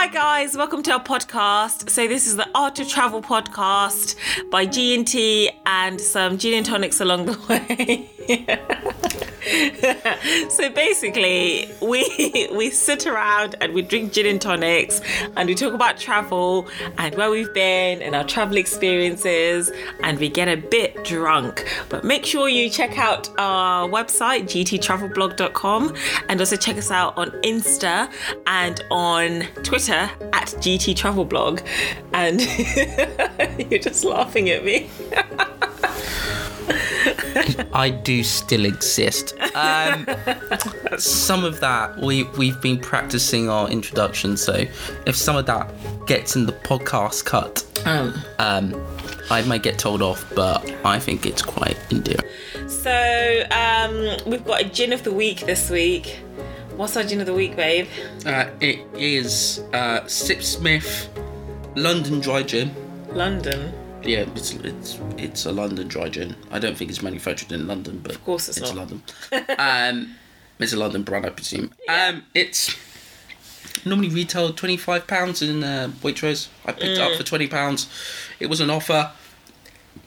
Hi guys, welcome to our podcast. So this is the Art of Travel podcast by G and T and some gin and tonics along the way. so basically, we we sit around and we drink gin and tonics and we talk about travel and where we've been and our travel experiences and we get a bit drunk. But make sure you check out our website gttravelblog.com and also check us out on Insta and on Twitter at gttravelblog. And you're just laughing at me. I do still exist. Um, some of that we we've been practicing our introduction, so if some of that gets in the podcast cut, Um, um, I might get told off, but I think it's quite endearing. So um, we've got a gin of the week this week. What's our gin of the week, babe? Uh, it is uh, Sipsmith London Dry Gin. London. Yeah, it's it's it's a London dry gin. I don't think it's manufactured in London, but of course it's not. London. um, it's a London brand, I presume. Um, it's normally retailed twenty five pounds in uh, Waitrose. I picked it Mm. up for twenty pounds. It was an offer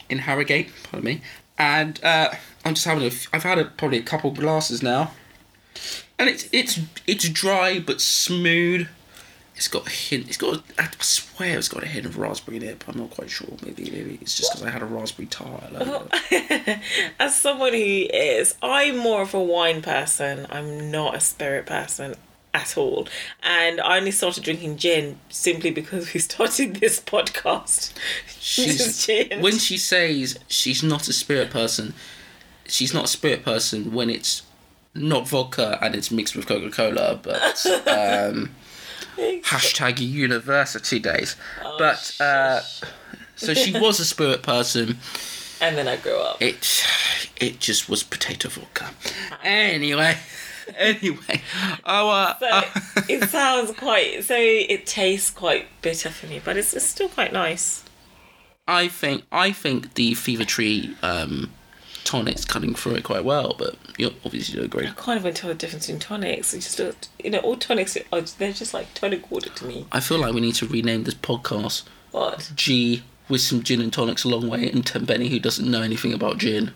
in Harrogate, pardon me, and uh, I'm just having a. f- I've had a, probably a couple glasses now, and it's it's it's dry but smooth. It's got a hint. It's got. I swear, it's got a hint of raspberry in it. But I'm not quite sure. Maybe, maybe it's just because I had a raspberry tart. earlier. As someone who is, I'm more of a wine person. I'm not a spirit person at all. And I only started drinking gin simply because we started this podcast. She's gin. when she says she's not a spirit person. She's not a spirit person when it's not vodka and it's mixed with Coca Cola, but um, hashtag university days. but uh, so she was a spirit person. and then I grew up. It it just was potato vodka. Anyway, anyway, our So it sounds quite. So it tastes quite bitter for me, but it's, it's still quite nice. I think I think the Fever Tree um, tonic's cutting through it quite well, but you obviously don't agree. I can't even tell the difference in tonics. It's just you know, all tonics are they're just like tonic water to me. I feel like we need to rename this podcast What? G with some gin and tonics a long way and Tim Benny who doesn't know anything about gin.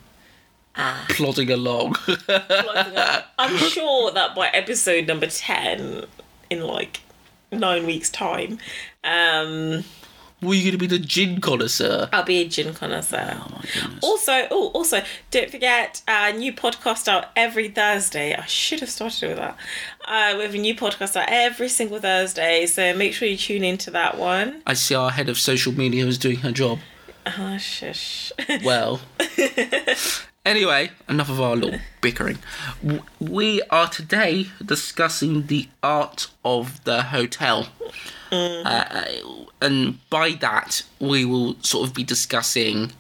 Ah. Plodding along. I'm sure that by episode number ten, in like nine weeks' time, um, Were you gonna be the gin connoisseur? I'll be a gin connoisseur. Oh. Also, oh, also, don't forget a new podcast out every Thursday. I should have started with that. Uh, we have a new podcast out every single Thursday, so make sure you tune into that one. I see our head of social media is doing her job. Oh, shush. Well. anyway, enough of our little bickering. We are today discussing the art of the hotel. Uh, and by that, we will sort of be discussing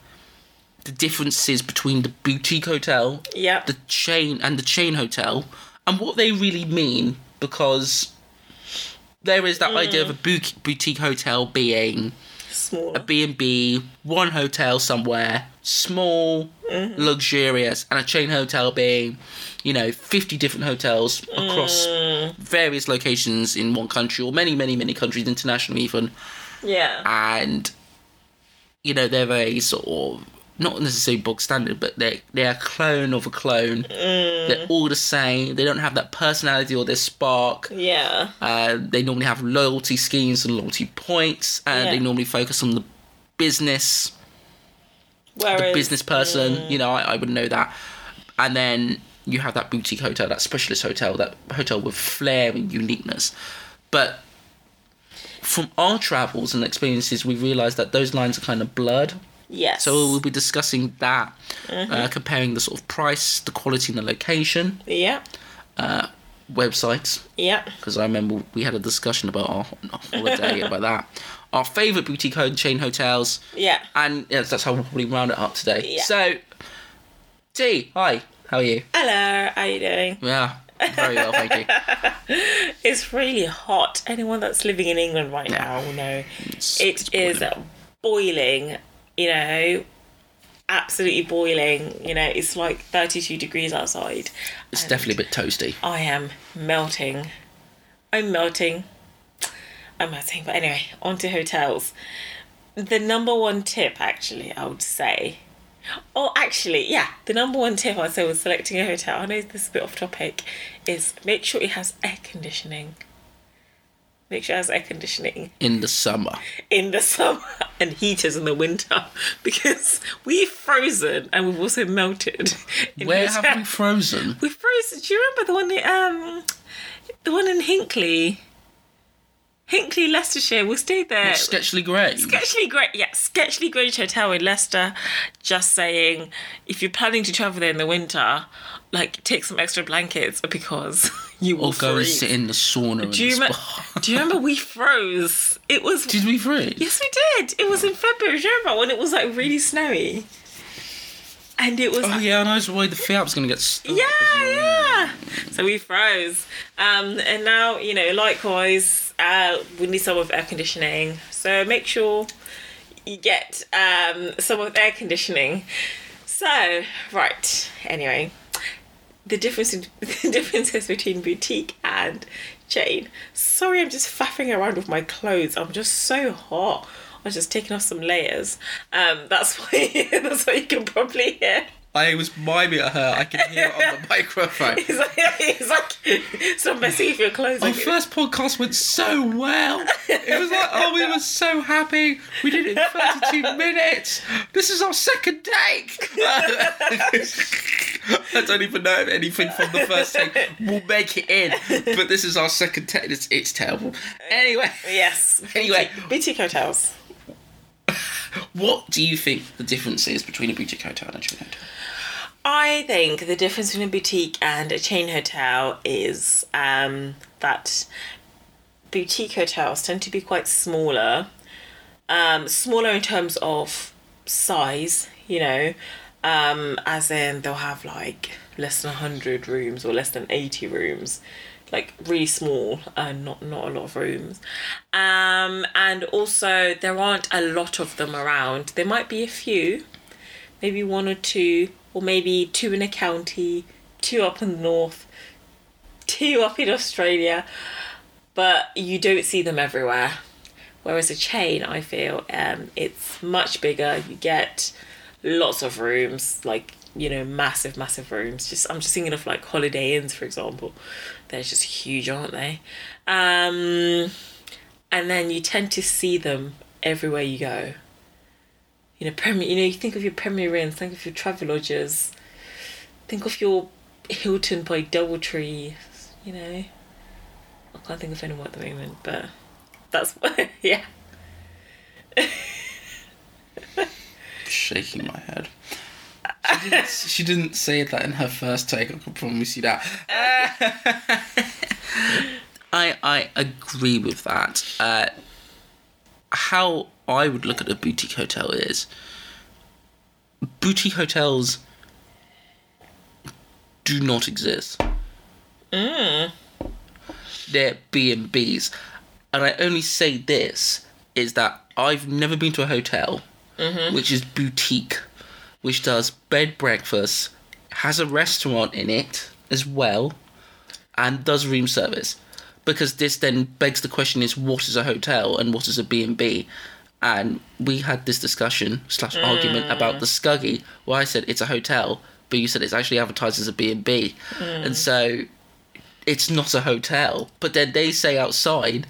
the differences between the boutique hotel, Yep. the chain, and the chain hotel, and what they really mean. Because there is that idea of a boutique, boutique hotel being Small. a B&B, one hotel somewhere, small, mm-hmm. luxurious, and a chain hotel being, you know, 50 different hotels across mm. various locations in one country or many, many, many countries, international even. Yeah. And, you know, they're very sort of, not necessarily bog standard, but they're, they're a clone of a clone. Mm. They're all the same. They don't have that personality or their spark. Yeah. Uh, they normally have loyalty schemes and loyalty points, and they normally focus on the business, Whereas, the business person. You know, I, I would know that. And then you have that boutique hotel, that specialist hotel, that hotel with flair and uniqueness. But from our travels and experiences, we realised that those lines are kind of blurred. Yes. So we'll be discussing that, uh, comparing the sort of price, the quality, and the location, Yeah. websites, Yeah. because I remember we had a discussion about our holiday about that. Our favourite boutique chain hotels, Yeah. and yes, that's how we'll probably round it up today. Yeah. So, T, hi, how are you? Hello. How are you doing? Yeah, very well, thank you. It's really hot. Anyone that's living in England right now will know It's, it is boiling. You know, absolutely boiling. You know, it's like 32 degrees outside. It's definitely a bit toasty. I am melting. I'm melting. Am I saying? But anyway, on to hotels. The number one tip, actually, I would say. Oh, actually, yeah. The number one tip I'd say with selecting a hotel, I know this is a bit off topic, is make sure it has air conditioning. Make sure it has air conditioning In the summer. in the summer and heaters in the winter because we've frozen and we've also melted. Where have we frozen? we froze. Do you remember the one that, um, the one in Hinckley? Hinckley, Leicestershire. We'll stay there. Sketchley Grange. Sketchley Grange, yeah, Sketchley Grange Hotel in Leicester. Just saying, if you're planning to travel there in the winter, like take some extra blankets because you will or go and sit in the sauna and do you, the do you remember we froze? It was Did we freeze? Yes, we did. It was in February. Do you remember when it was like really snowy? And it was. Oh yeah, and I was worried the Fiat was going to get stuck. yeah, yeah. So we froze. Um, and now, you know, likewise, uh, we need some of air conditioning. So make sure you get um, some of air conditioning. So, right. Anyway, the difference in, the differences between boutique and chain. Sorry, I'm just faffing around with my clothes. I'm just so hot. I was just taking off some layers. Um, that's why that's what you can probably hear. I was miming at her. I can hear it on the microphone. It's like, it's like stop messing with your clothes. Our Like, first podcast went so well. It was like, oh, we were so happy. We did it in 32 minutes. This is our second take. I don't even know if anything from the first take will make it in. But this is our second take. It's, it's terrible. Anyway, yes. Anyway. boutique hotels. What do you think the difference is between a boutique hotel and a chain hotel? I think the difference between a boutique and a chain hotel is um, that boutique hotels tend to be quite smaller. Um, smaller in terms of size, you know, um, as in they'll have like less than 100 rooms or less than 80 rooms. Like really small and not not a lot of rooms, um, and also there aren't a lot of them around. There might be a few, maybe one or two, or maybe two in a county, two up in the north, two up in Australia, but you don't see them everywhere. Whereas a chain, I feel, um, it's much bigger. You get lots of rooms, like you know, massive, massive rooms. Just I'm just thinking of like Holiday Inns, for example. They're just huge, aren't they? Um, and then you tend to see them everywhere you go you know, Premier. You know, you think of your Premier Inns, think of your Travelodges, think of your Hilton by DoubleTree. You know, I can't think of any more at the moment, but that's yeah. Shaking my head. She didn't, she didn't say that in her first take. I can promise you that. I I agree with that. Uh, how I would look at a boutique hotel is boutique hotels do not exist. Mm. They're B and B's, and I only say this is that I've never been to a hotel which is boutique, which does bed breakfast, has a restaurant in it as well, and does room service. Because this then begs the question: is what is a hotel and what is a B and B? And we had this discussion slash hmm. argument about the Skuggi, where I said it's a hotel, but you said it's actually advertised as a B and B, hmm. and so it's not a hotel. But then they say outside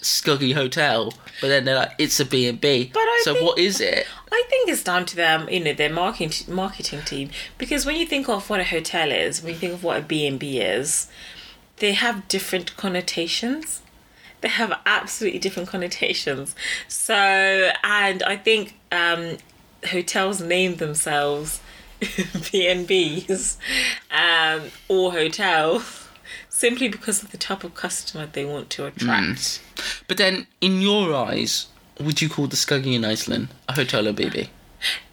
Skuggi Hotel, but then they're like it's a B and B. But I So think- what is it? I think it's down to them, you know, their marketing marketing team. Because when you think of what a hotel is, when you think of what a B and B is, they have different connotations. They have absolutely different connotations. So, and I think um, hotels name themselves B and B's um, or hotel simply because of the type of customer they want to attract. But then, in your eyes, would you call the Skuggi in Iceland a hotel or BB?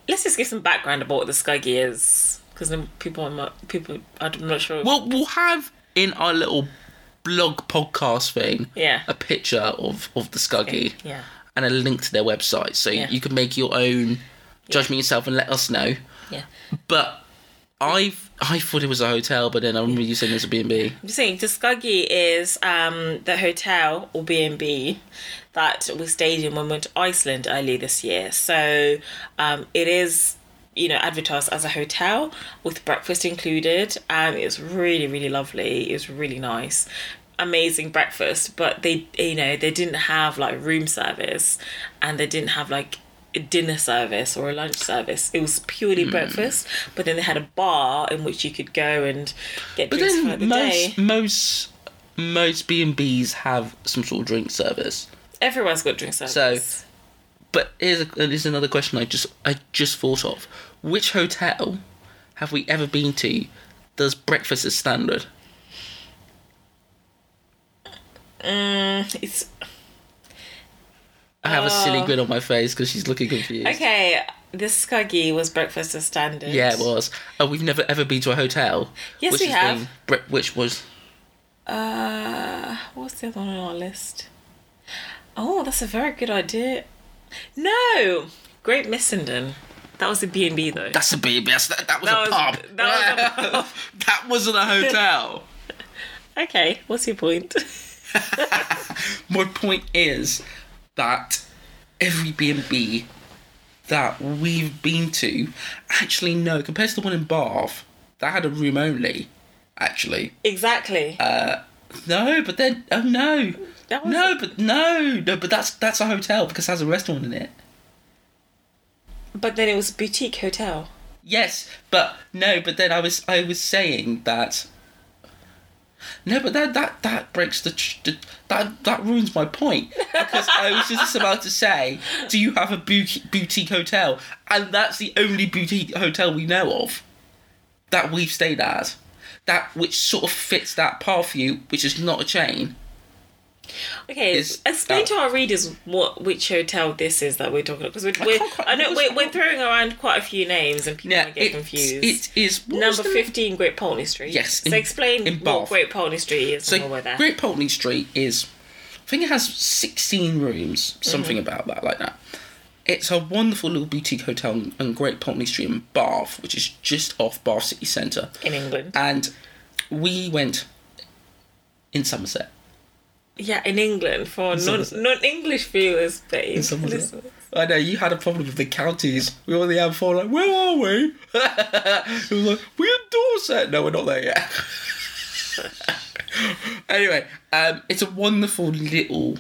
let's just give some background about what the Skuggi is, because then people are not, people I'm not sure. Well, we'll have in our little blog podcast thing Yeah. a picture of, of the Skuggi yeah, and a link to their website so Yeah. you can make your own judgment yourself and let us know. yeah, But I I thought it was a hotel, but then I remember you saying it was a B and B. I'm saying, Tuskegee is um, the hotel or B and B that we stayed in when we went to Iceland earlier this year. So um, it is, you know, advertised as a hotel with breakfast included, and it was really, really lovely. It was really nice, amazing breakfast. But they, you know, they didn't have like room service, and they didn't have like dinner service or a lunch service. It was purely Hmm. breakfast, but then they had a bar in which you could go and get But drinks for then the day. most most most B and B's have some sort of drink service. Everyone's got drink service. So, but here's, a, here's another question I just I just thought of. Which hotel have we ever been to does breakfast as standard? it's I have a silly grin on my face because she's looking confused. Oh. okay. This Skuggi was breakfast as standard. Yeah, it was. Oh, we've never ever been to a hotel. Yes, which we has have. been which was Uh, what's the other one on our list? Oh, that's a very good idea. No, Great Missenden. That was the B and B though. that's a B. That, that was That a was- pub. that was a pub. that wasn't a hotel. Okay, what's your point? My point is that every B and B that we've been to, actually no, compared to the one in Bath, that had a room only. Actually, exactly. Uh, no, but then oh no, no, but no, no, but that's that's a hotel because it has a restaurant in it. but then it was a boutique hotel. Yes, but no, but then I was I was saying that. No, but that that that breaks the, the that that ruins my point because I was just about to say, do you have a boutique, boutique hotel? And that's the only boutique hotel we know of that we've stayed at, that which sort of fits that path for you, which is not a chain. Okay, Is- explain uh, to our readers what which hotel this is that we're talking about because we're, we're I know we're, we're throwing around quite a few names and people Yeah, get it, confused. it is Number fifteen, Great Pulteney Street. Yes, So in- explain in what Great Pulteney Street is So and we're there. Great Pulteney Street is, I think it has sixteen rooms, something Mm-hmm. about that, like that. It's a wonderful little boutique hotel on- on Great Pulteney Street in Bath, which is just off Bath City Centre, in England. and we went in Somerset. Yeah, in England for non non English viewers, babe. I know you had a problem with the counties. We were on the M4, like, where are we? it was like, we're in Dorset. No, we're not there yet. anyway, um, it's a wonderful little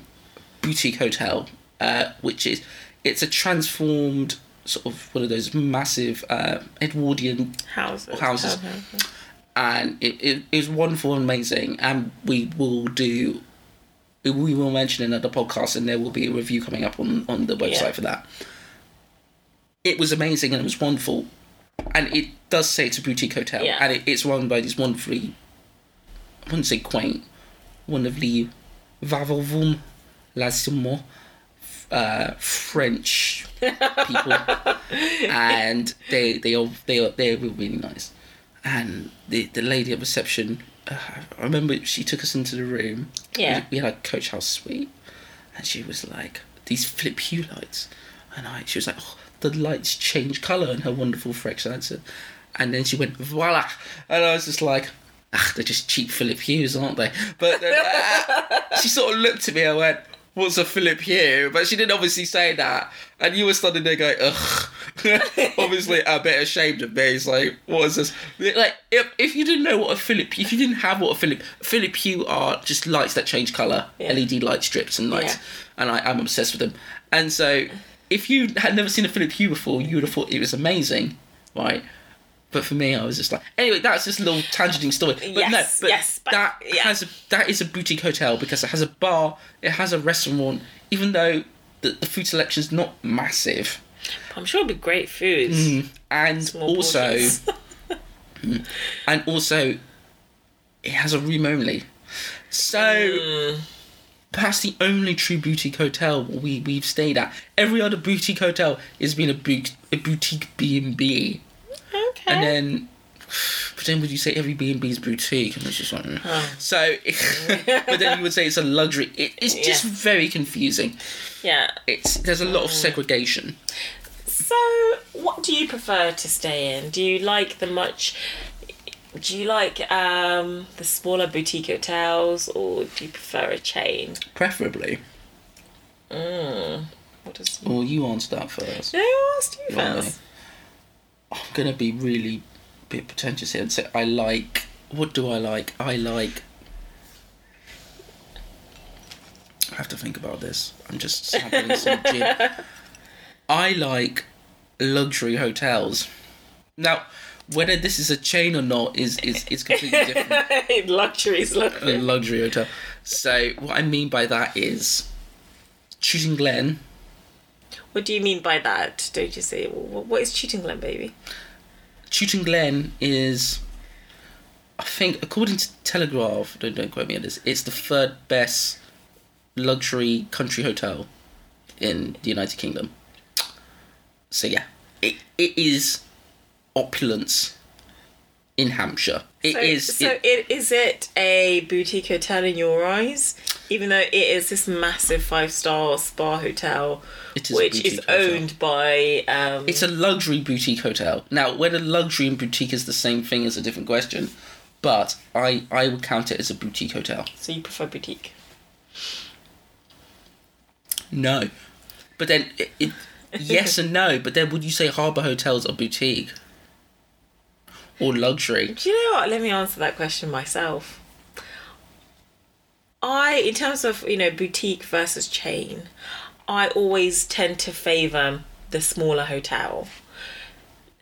boutique hotel, uh, which is it's a transformed sort of one of those massive uh, Edwardian Houses. Houses. and it, it, it was wonderful and amazing and we will do we will mention in another podcast and there will be a review coming up on, on the website Yeah. for that it was amazing and it was wonderful and it does say it's a boutique hotel Yeah. and it, it's run by these wonderfully I wouldn't say quaint wonderfully vavovum lazimo uh, French people and they they are they are they're really nice and the the lady at reception uh, I remember she took us into the room. Yeah. we, we had a coach house suite and she was like these flip hue lights. And I she was like oh, the lights change colour in her wonderful French accent. And then she went voila. And I was just like ah they're just cheap Philip Hughes aren't they? But then, uh, she sort of looked at me and went what's a Philip Hue but she didn't obviously say that. And you were standing there going ugh obviously a bit ashamed of me it's like what is this like if, if you didn't know what a Philip if you didn't have what a Philip Philip Hue are just lights that change colour Yeah. LED light strips and lights Yeah. and I, I'm obsessed with them and so if you had never seen a Philip Hue before you would have thought it was amazing right but for me, I was just like, anyway, that's just a little tangenting story. But Yes, no, but yes, but- that yeah. has a, that is a boutique hotel because it has a bar, it has a restaurant. Even though the, the food selection is not massive, I'm sure it'd be great foods. and Small also and also it has a room only. So Mm. that's the only true boutique hotel we we've stayed at. Every other boutique hotel has been a, boot, a boutique B and B, okay. and then. But then would you say every B and B is boutique? And it's just like, mm. so. but then you would say it's a luxury. It, it's just very confusing. yeah. It's there's a lot of segregation. So, what do you prefer to stay in? Do you like the much? Do you like um, the smaller boutique hotels, or do you prefer a chain? Preferably. What does? Well, you answer that first. No, I asked you first. I'm gonna be really bit pretentious here and say I like. What do I like? I like. I have to think about this. I'm just sampling some gin. I like luxury hotels. Now, whether this is a chain or not is is, is completely different. Luxuries, a luxury. luxury hotel. So what I mean by that is, Chewton Glen. What do you mean by that? Don't you say? What is Chewton Glen, baby? Chewton Glen is, I think, according to Telegraph, don't, don't quote me on this, it's the third best luxury country hotel in the United Kingdom. So yeah, it, it is opulence in Hampshire. It so, is. So, it- it, is it a boutique hotel in your eyes? Even though it is this massive five star spa hotel, is which is hotel. owned by. Um, it's a luxury boutique hotel. Now, whether luxury and boutique is the same thing is a different question, but I, I would count it as a boutique hotel. so you prefer boutique? No. But then, it, it, yes and no, but then would you say harbour hotels are boutique? Or luxury? Do you know what? Let me answer that question myself. I, in terms of you know boutique versus chain, I always tend to favour the smaller hotel.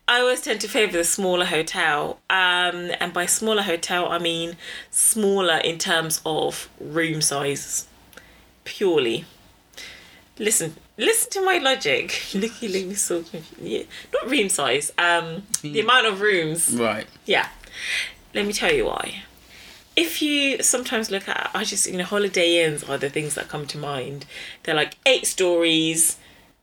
I always tend to favour the smaller hotel, um, and by smaller hotel I mean smaller in terms of room size, purely. Listen, listen to my logic. Look, you me so confused. Yeah, not room size. Um, the amount of rooms. Right. Yeah. Let me tell you why. If you sometimes look at, I just, you know, holiday inns are the things that come to mind. They're like eight stories.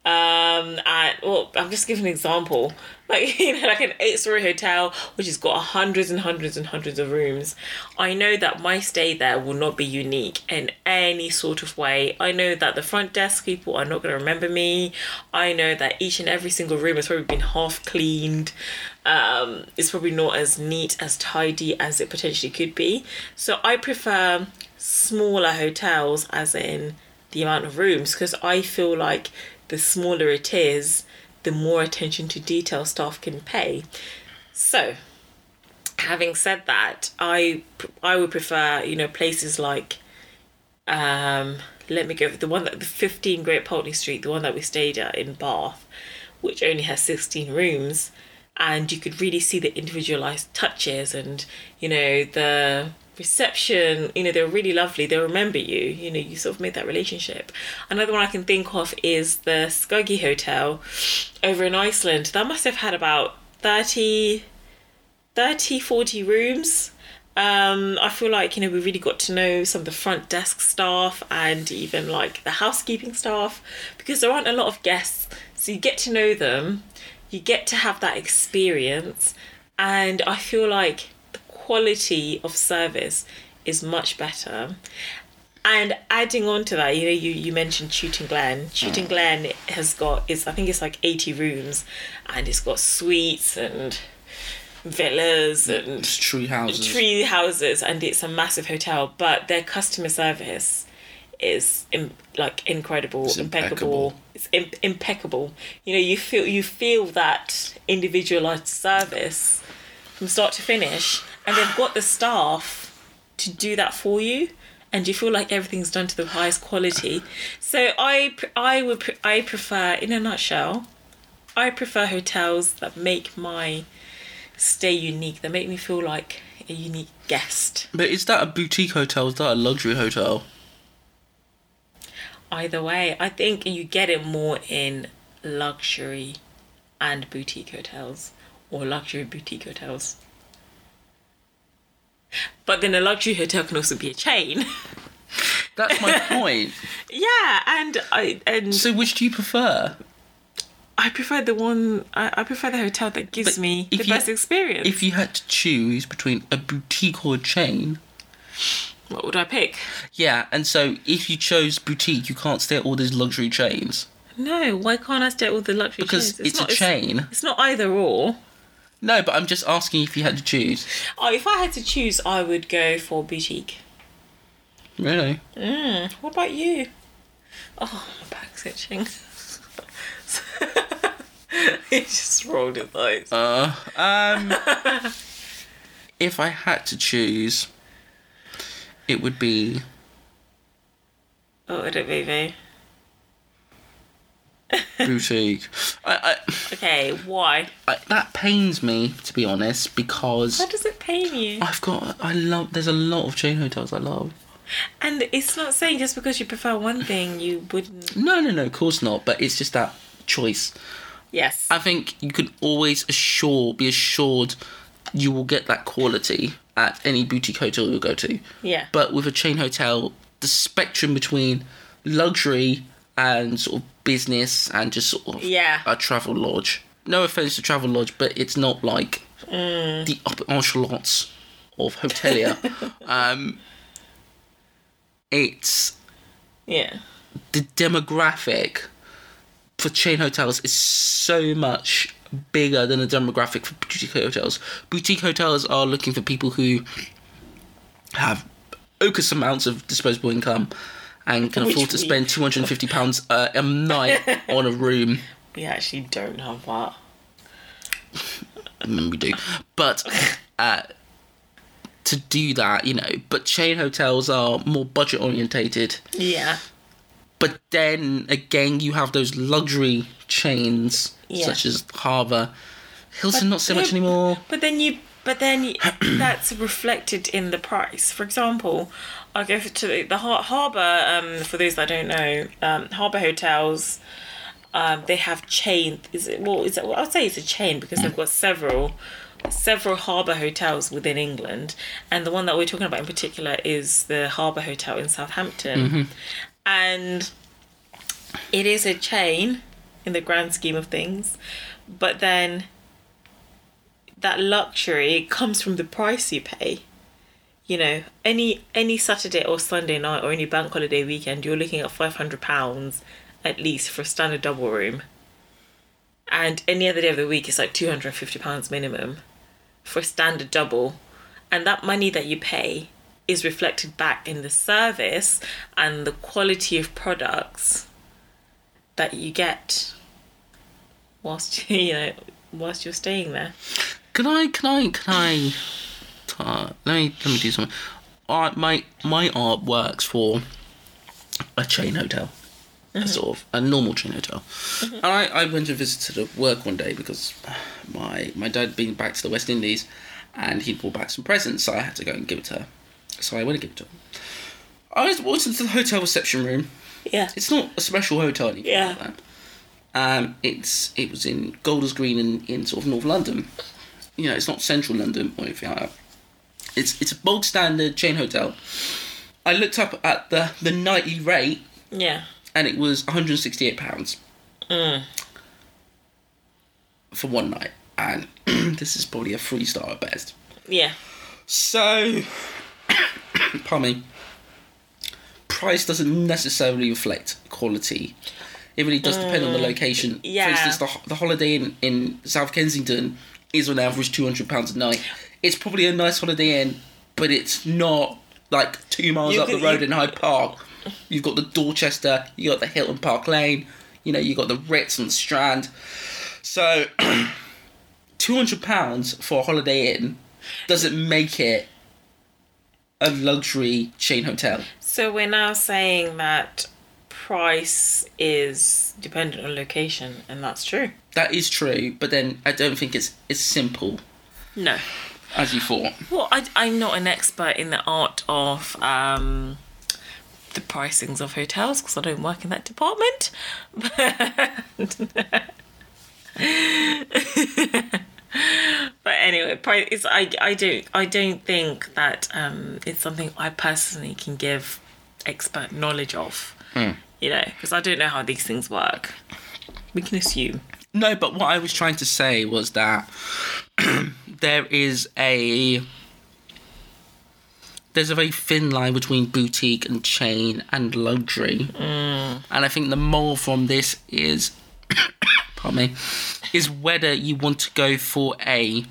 Um, and, well, I'm just giving an example. Like, you know, like an eight story hotel, which has got hundreds and hundreds and hundreds of rooms. I know that my stay there will not be unique in any sort of way. I know that the front desk people are not going to remember me. I know that each and every single room has probably been half cleaned um, it's probably not as neat as tidy as it potentially could be. So I prefer smaller hotels, as in the amount of rooms, because I feel like the smaller it is, the more attention to detail staff can pay. So, having said that, I I would prefer you know places like um let me go the one that the 15 Great Pulteney Street, the one that we stayed at in Bath, which only has 16 rooms, and you could really see the individualized touches and you know the reception you know they're really lovely they remember you you know you sort of made that relationship. Another one i can think of is the Skuggi hotel over in iceland. That must have had about 30 30 40 rooms. Um i feel like you know we really got to know some of the front desk staff and even like the housekeeping staff because there aren't a lot of guests so you get to know them you get to have that experience and i feel like the quality of service is much better and adding on to that, you know, you, you mentioned Chewton Glen. Chewton mm. Glen has got is I think it's like eighty rooms, and it's got suites and villas and It's tree houses. tree houses, and it's a massive hotel. But their customer service is Im- like incredible, It's impeccable. It's Im- impeccable. You know, you feel you feel that individualized service from start to finish, and they've got the staff to do that for you and you feel like everything's done to the highest quality so i i would i prefer in a nutshell i prefer hotels that make my stay unique that make me feel like a unique guest But is that a boutique hotel? Is that a luxury hotel? Either way i think you get it more in luxury and boutique hotels or luxury boutique hotels but then a luxury hotel can also be a chain That's my point. yeah and i and So which do you prefer? I prefer the one. I, I prefer the hotel that gives But me the you- best experience. If you had to choose between a boutique or a chain, what would I pick? yeah, and so if you chose boutique, you can't stay at all these luxury chains. No, why can't I stay at all the luxury Because chains? Because it's, a not, chain. It's, not either or. No, but I'm just asking if you had to choose. Oh, if I had to choose, I would go for boutique. Really? Mm, what about you? Oh, my back's itching. he just rolled his eyes. Uh, um, if I had to choose, it would be What would it be, V? boutique. I, Okay, why? I, I, that pains me to be honest because How does it pain you? I've got I love. There's a lot of chain hotels I love. And it's not saying just because you prefer one thing, you wouldn't. No, no, no, of course not. But it's just that choice. Yes. I think you can always assure, be assured, you will get that quality at any boutique hotel you go to. yeah. But with a chain hotel, the spectrum between luxury and sort of business and just sort of Yeah. a travel lodge. No offense to travel lodge, but it's not like Mm. the upper echelons of hotelier. um, it's Yeah. the demographic for chain hotels is so much bigger than the demographic for boutique hotels. Boutique hotels are looking for people who have copious amounts of disposable income and can Which afford to we- spend two hundred and fifty pounds uh, a night on a room. We actually don't have that. I mean, we do, but uh, to do that, you know, but chain hotels are more budget orientated. Yeah. But then again, you have those luxury chains Yeah. such as Harbour, Hilton, not so much anymore. But then you, but then you, that's reflected in the price. For example, I go to the, the Har- harbour. Um, for those that don't know, um, harbour hotels. Um, they have chain. Is it well? Is it? Well, I'd say it's a chain because they've got several, several harbour hotels within England, and the one that we're talking about in particular is the Harbour Hotel in Southampton, and it is a chain in the grand scheme of things, but then that luxury comes from the price you pay. You know, any any Saturday or Sunday night or any bank holiday weekend, you're looking at five hundred pounds at least for a standard double room. And any other day of the week, it's like two hundred and fifty pounds minimum for a standard double, and that money that you pay is reflected back in the service and the quality of products that you get whilst you know whilst you're staying there. Can I? Can I? Can I? Uh, let me let me do something. Art, my my art works for a chain hotel, a sort of a normal chain hotel. And I, I went to visit to work one day because my my dad had been back to the West Indies, and he brought back some presents, so I had to go and give it to her. So I went and gave it to her. I was walked into the hotel reception room. Yeah. It's not a special hotel Yeah. like that. Um, it's it was in Golders Green in, in sort of North London. You know, it's not central London or anything like that. It's it's a bog standard chain hotel. I looked up at the the nightly rate Yeah. and it was 168 pounds for one night, and this is probably a three star at best. Yeah. So, pardon me. Price doesn't necessarily reflect quality. It really does depend on the mm, location. yeah. For instance, the, the Holiday Inn in South Kensington is on average two hundred pounds a night. It's probably a nice Holiday Inn, but it's not like two miles You up could- the road you- in Hyde Park. You've got the Dorchester, you've got the Hilton Park Lane, you know, you've got the Ritz and Strand. So, two hundred pounds for a Holiday Inn doesn't make it a luxury chain hotel. So we're now saying that price is dependent on location, and that's true. That is true, but then I don't think it's as simple No. as you thought. Well, I, I'm not an expert in the art of um, the pricings of hotels because I don't work in that department. but anyway, price is I, I don't I don't think that um, it's something I personally can give expert knowledge of. You know, because I don't know how these things work. We can assume. No, but what I was trying to say was that there is a there's a very thin line between boutique and chain and luxury, and I think the moral from this is, pardon me, is whether you want to go for a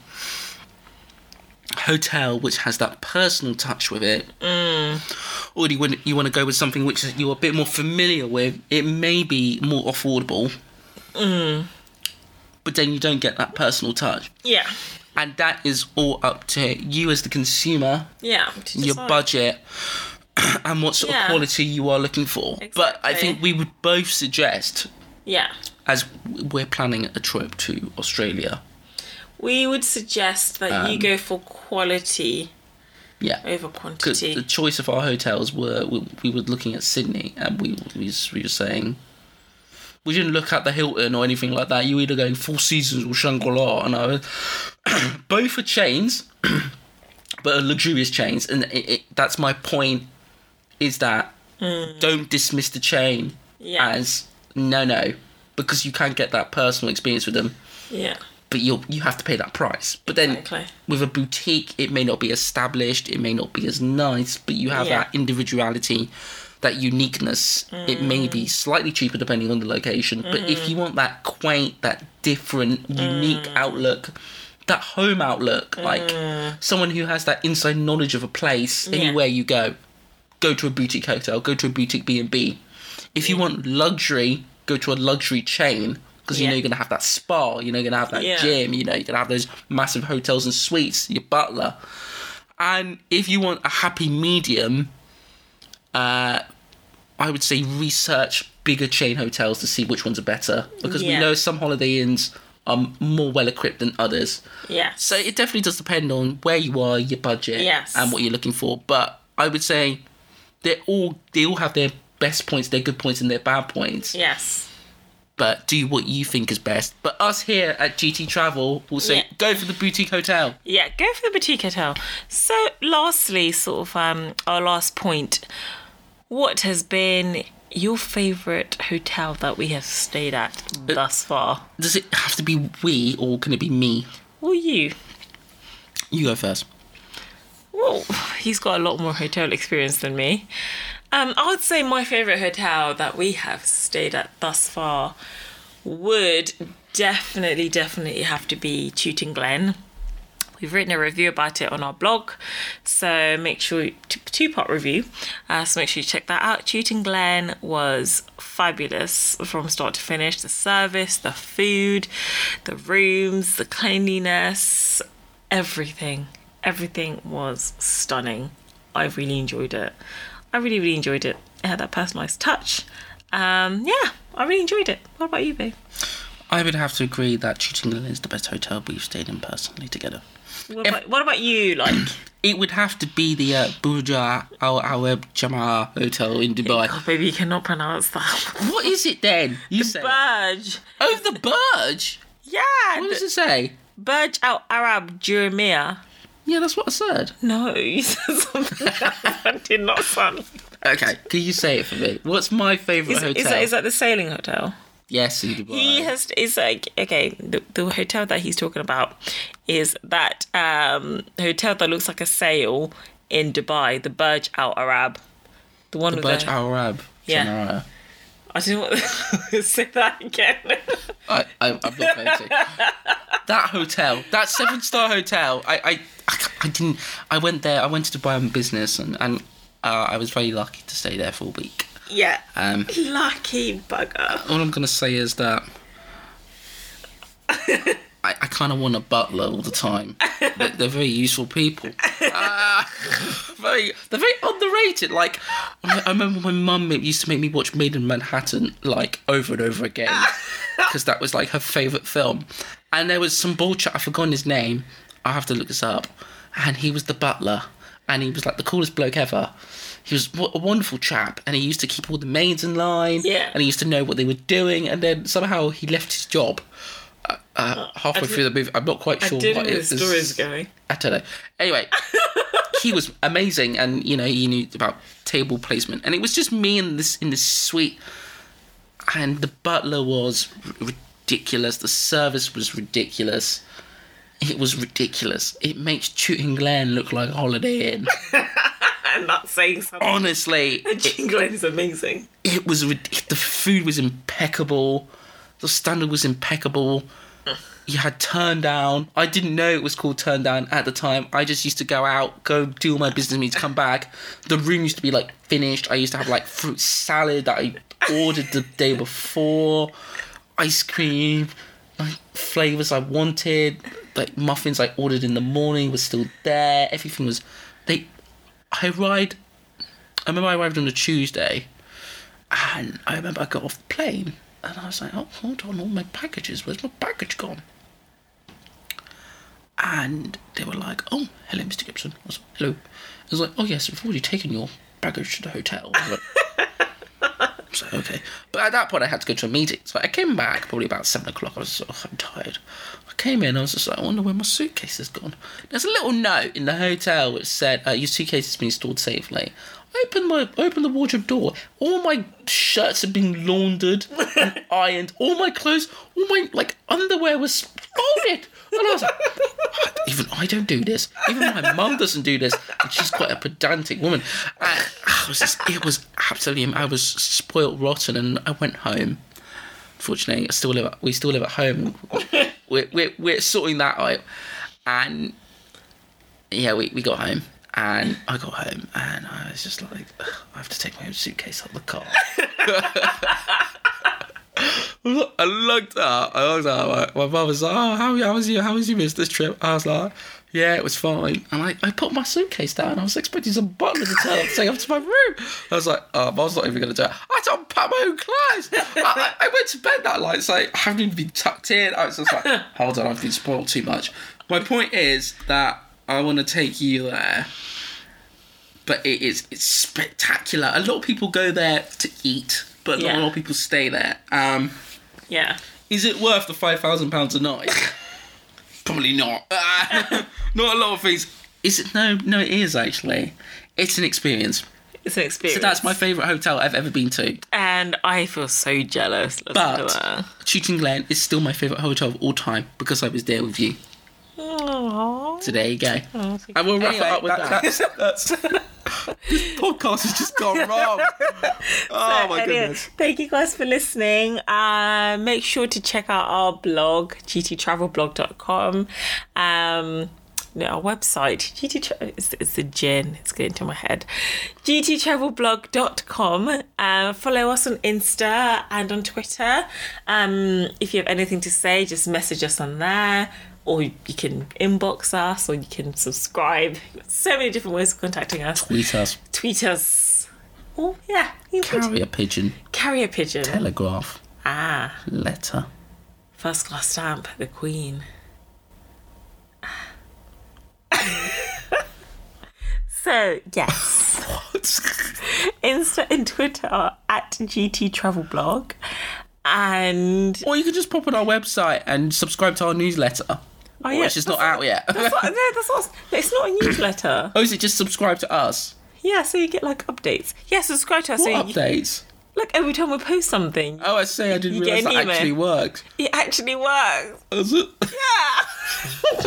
hotel which has that personal touch with it, mm. or do you want you want to go with something which you're a bit more familiar with? It may be more affordable, mm. but then you don't get that personal touch, Yeah. and that is all up to you as the consumer Yeah. your budget and what sort Yeah. of quality you are looking for. But I think we would both suggest, Yeah. As we're planning a trip to Australia, We would suggest that Um, you go for quality yeah. over quantity. the choice of our hotels were we, we were looking at Sydney and we we, we were saying we didn't look at the Hilton or anything like that. You either going Four Seasons or Shangri La, and I was, both are chains, but are luxurious chains, and it, it, that's my point. Is that don't dismiss the chain Yeah. as no no because you can get that personal experience with them yeah. but you you have to pay that price. But then Exactly. with a boutique, it may not be established, it may not be as nice, but you have Yeah. that individuality, that uniqueness. It may be Mm. slightly cheaper depending on the location, but if Mm-hmm. you want that quaint, that different, unique Mm. outlook. That home outlook, like someone who has that inside knowledge of a place, Mm. Yeah. anywhere you go, go to a boutique hotel, go to a boutique B and B. If you want luxury, go to a luxury chain because you Yeah. know you're gonna have that spa, you know you're gonna have that Yeah. gym, you know you're gonna have those massive hotels and suites, your butler. And if you want a happy medium, uh, I would say research bigger chain hotels to see which ones are better because we know some Holiday Inns are more well equipped than others. Yeah. So it definitely does depend on where you are, your budget, Yes. and what you're looking for. But I would say they all they all have their best points, their good points, and their bad points. Yes. But do what you think is best. But us here at GT Travel will say Yeah. go for the boutique hotel. Yeah, go for the boutique hotel. So, lastly, sort of um, our last point, what has been your favourite hotel that we have stayed at thus far? Does it have to be we or can it be me? Or you. You go first. Well, he's got a lot more hotel experience than me. Um, I would say my favourite hotel that we have stayed at thus far would definitely, definitely have to be Chewton Glen. We've written a review about it on our blog, so make sure two part review. Uh, so make sure you check that out. Chewton Glen was fabulous from start to finish. The service, the food, the rooms, the cleanliness, everything, everything was stunning. I really enjoyed it. I really, really enjoyed it. It had that personalised touch. Um, yeah, I really enjoyed it. What about you, babe? I would have to agree that Glen is the best hotel we've stayed in personally together. What about, what about you? Like, It would have to be the uh, Burj Al Arab Jama'ah Hotel in Dubai. God, baby, you cannot pronounce that. What is it then? You say. Burj. Oh, the Burj. Yeah. What does it say? Burj Al Arab Jeremiah. Yeah, that's what I said. No, you said something. I did not sound. Okay, can you say it for me? What's my favourite Is, hotel? is, that, is that the sailing hotel? yes, in Dubai. He has. It's like okay. The, the hotel that he's talking about is that um, hotel that looks like a sail in Dubai, the Burj Al Arab, the one with Burj the. Al Arab. Yeah. I didn't want to say that again. I, I, I'm not going to. that hotel, that seven star hotel, I, I, I, I didn't. I went there. I went to Dubai on business, and and uh, I was very lucky to stay there for a week. yeah. Um, Lucky bugger. all I'm gonna say is that I, I kind of want a butler all the time. They're, they're very useful people. Ah, very, they're very underrated. Like I, I remember my mum used to make me watch Maid in Manhattan like over and over again because that was like her favorite film. And there was some bullshit. I've forgotten his name. I have to look this up. And he was the butler, and he was like the coolest bloke ever. He was a wonderful chap, and he used to keep all the maids in line. Yeah. And he used to know what they were doing, and then somehow he left his job. Uh, uh, halfway through the movie, I'm not quite sure what know it the was. story is going. I don't know. Anyway, he was amazing, and you know he knew about table placement, and it was just me in this in this suite, and the butler was r- ridiculous. The service was ridiculous. It was ridiculous. It makes Chewton Glen look like a Holiday Inn. and not saying something. Honestly, Glen is amazing. it was rid- the food was impeccable. The standard was impeccable. You had turn down. I didn't know it was called turn down at the time. I just used to go out, go do all my business meetings, come back. The room used to be like finished. I used to have like fruit salad that I ordered the day before, ice cream, like flavors I wanted, like muffins I ordered in the morning was still there. Everything was. They, I arrived. I remember I arrived on a Tuesday, and I remember I got off the plane, and I was like, "Oh, hold on, all my packages. Where's my package gone?" And they were like, "Oh, hello, Mr. Gibson." I was like, "Hello." I was like, "Oh yes, we've already taken your baggage to the hotel." So okay, but at that point I had to go to a meeting, so I came back probably about seven o'clock. I was so I'm tired. I came in, I was just like, I wonder where my suitcase has gone. There's a little note in the hotel which said, uh, "Your suitcase has been stored safely." I opened my opened the wardrobe door. All my shirts had been laundered and ironed. All my clothes, all my like underwear was folded. And I was like, even I don't do this. Even my mum doesn't do this, and she's quite a pedantic woman. And I was just, it was absolutely. I was spoilt rotten, and I went home. Fortunately, I still live. At, we still live at home. We're we're, we're sorting that out, and yeah, we, we got home. And I got home and I was just like, I have to take my own suitcase out of the car. I looked up. I looked up. My, my mum was like, "Oh, how how was you? How was you missed this trip?" I was like, "Yeah, it was fine." And I, I put my suitcase down. I was expecting some butler to turn up to take up to my room. I was like, "Oh, Mom's not even going to do it." I had to unpack my own clothes. I, I, I went to bed that night. It's like I haven't even been tucked in. I was just like, "Hold on, I've been spoiled too much." My point is that I want to take you there but it is it's spectacular. A lot of people go there to eat, but not Yeah. a lot of people stay there. Um, Yeah. is it worth the five thousand pounds a night? Probably not. not a lot of things. Is it? No, no, it is actually. It's an experience. It's an experience. So that's my favourite hotel I've ever been to. And I feel so jealous. But. Chewton Glen is still my favourite hotel of all time because I was there with you. Aww. So there you go. Oh, And we'll wrap Anyway, it up with that. That's, that's, this podcast has just gone wrong. Oh my Anyway, goodness. Thank you guys for listening. Uh, make sure to check out our blog, gttravelblog.com. Um, no, our website, GT, it's, it's the gin, it's getting to my head. gttravelblog.com. Uh, follow us on Insta and on Twitter. Um, if you have anything to say, just message us on there. Or you can inbox us, or you can subscribe. So many different ways of contacting us. Tweet us. Tweet us. Oh, yeah. you could. Carrier pigeon. Carry a pigeon. Telegraph. Ah, Letter. first class stamp, the Queen. so yes, What? Insta and Twitter are at GT Travel Blog, and or you can just pop on our website and subscribe to our newsletter. oh, oh yeah, which is not out yet. That's not, no, that's not. It's not a newsletter. oh, is it just subscribe to us? Yeah, so you get like updates. Yeah, subscribe to us. so What you, updates? like every time we post something, Oh, I say I didn't You get realise that email. actually works. it actually works. Is it? Yeah.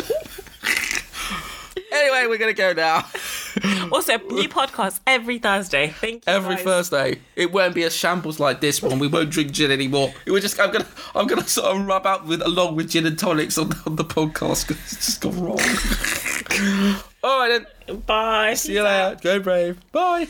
anyway, we're gonna go now. also, new podcast every Thursday. Thank you. Every guys. Thursday, it won't be a shambles like this one. We won't drink gin anymore. It will just. I'm gonna. I'm gonna sort of rub out with along with gin and tonics on, on the podcast because it's just gone wrong. All right then. Bye. See you later. Go brave. Bye.